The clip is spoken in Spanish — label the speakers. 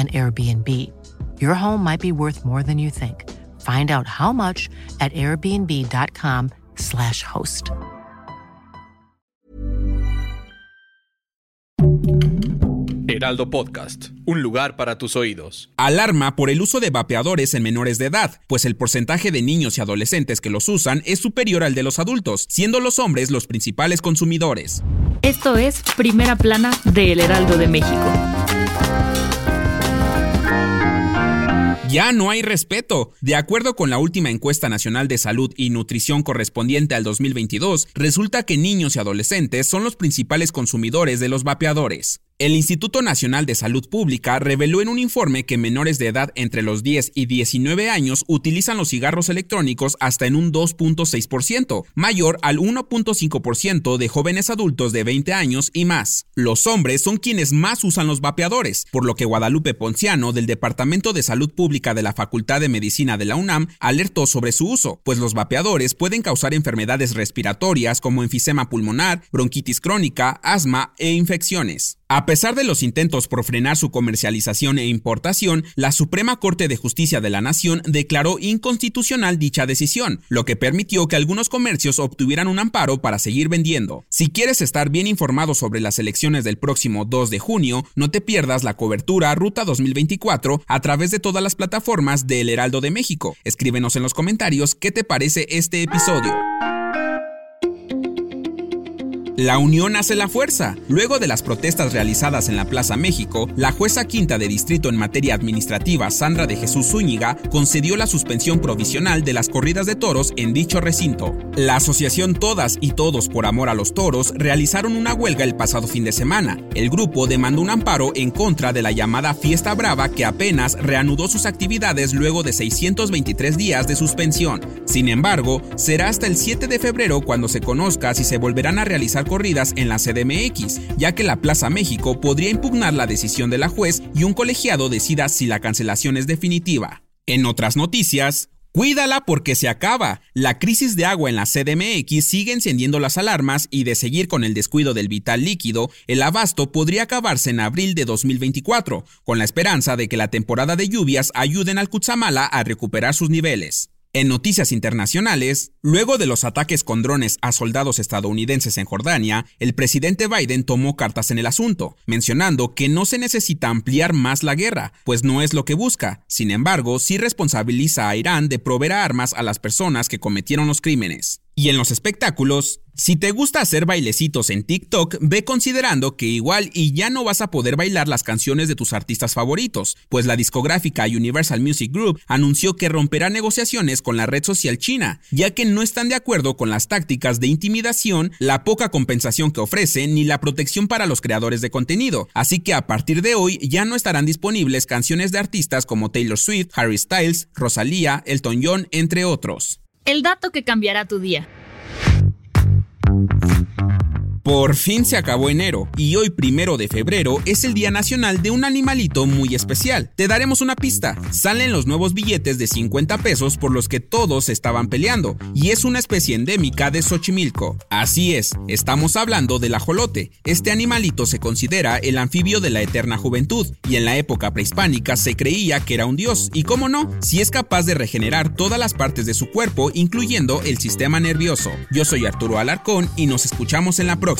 Speaker 1: an Airbnb. Your home might be worth more than you think. Find out how much at airbnb.com/slash host.
Speaker 2: Heraldo Podcast, un lugar para tus oídos.
Speaker 3: Alarma por el uso de vapeadores en menores de edad, pues el porcentaje de niños y adolescentes que los usan es superior al de los adultos, siendo los hombres los principales consumidores.
Speaker 4: Esto es Primera Plana de El Heraldo de México.
Speaker 3: Ya no hay respeto. De acuerdo con la última encuesta nacional de salud y nutrición correspondiente al 2022, resulta que niños y adolescentes son los principales consumidores de los vapeadores. El Instituto Nacional de Salud Pública reveló en un informe que menores de edad entre los 10 y 19 años utilizan los cigarros electrónicos hasta en un 2.6%, mayor al 1.5% de jóvenes adultos de 20 años y más. Los hombres son quienes más usan los vapeadores, por lo que Guadalupe Ponciano del Departamento de Salud Pública de la Facultad de Medicina de la UNAM alertó sobre su uso, pues los vapeadores pueden causar enfermedades respiratorias como enfisema pulmonar, bronquitis crónica, asma e infecciones. A pesar de los intentos por frenar su comercialización e importación, la Suprema Corte de Justicia de la Nación declaró inconstitucional dicha decisión, lo que permitió que algunos comercios obtuvieran un amparo para seguir vendiendo. Si quieres estar bien informado sobre las elecciones del próximo 2 de junio, no te pierdas la cobertura Ruta 2024 a través de todas las plataformas de El Heraldo de México. Escríbenos en los comentarios qué te parece este episodio. La unión hace la fuerza. Luego de las protestas realizadas en la Plaza México, la jueza quinta de distrito en materia administrativa, Sandra de Jesús Zúñiga, concedió la suspensión provisional de las corridas de toros en dicho recinto. La asociación Todas y Todos por Amor a los Toros realizaron una huelga el pasado fin de semana. El grupo demandó un amparo en contra de la llamada Fiesta Brava que apenas reanudó sus actividades luego de 623 días de suspensión. Sin embargo, será hasta el 7 de febrero cuando se conozca si se volverán a realizar en la CDMX, ya que la Plaza México podría impugnar la decisión de la juez y un colegiado decida si la cancelación es definitiva. En otras noticias, Cuídala porque se acaba. La crisis de agua en la CDMX sigue encendiendo las alarmas y de seguir con el descuido del vital líquido, el abasto podría acabarse en abril de 2024, con la esperanza de que la temporada de lluvias ayuden al Cutzamala a recuperar sus niveles. En noticias internacionales, luego de los ataques con drones a soldados estadounidenses en Jordania, el presidente Biden tomó cartas en el asunto, mencionando que no se necesita ampliar más la guerra, pues no es lo que busca. Sin embargo, sí responsabiliza a Irán de proveer armas a las personas que cometieron los crímenes. Y en los espectáculos, si te gusta hacer bailecitos en TikTok, ve considerando que igual y ya no vas a poder bailar las canciones de tus artistas favoritos, pues la discográfica Universal Music Group anunció que romperá negociaciones con la red social china, ya que no están de acuerdo con las tácticas de intimidación, la poca compensación que ofrece ni la protección para los creadores de contenido, así que a partir de hoy ya no estarán disponibles canciones de artistas como Taylor Swift, Harry Styles, Rosalía, Elton John, entre otros.
Speaker 4: El dato que cambiará tu día.
Speaker 3: Por fin se acabó enero y hoy primero de febrero es el Día Nacional de un animalito muy especial. Te daremos una pista. Salen los nuevos billetes de 50 pesos por los que todos estaban peleando y es una especie endémica de Xochimilco. Así es, estamos hablando del ajolote. Este animalito se considera el anfibio de la eterna juventud y en la época prehispánica se creía que era un dios y cómo no, si es capaz de regenerar todas las partes de su cuerpo incluyendo el sistema nervioso. Yo soy Arturo Alarcón y nos escuchamos en la próxima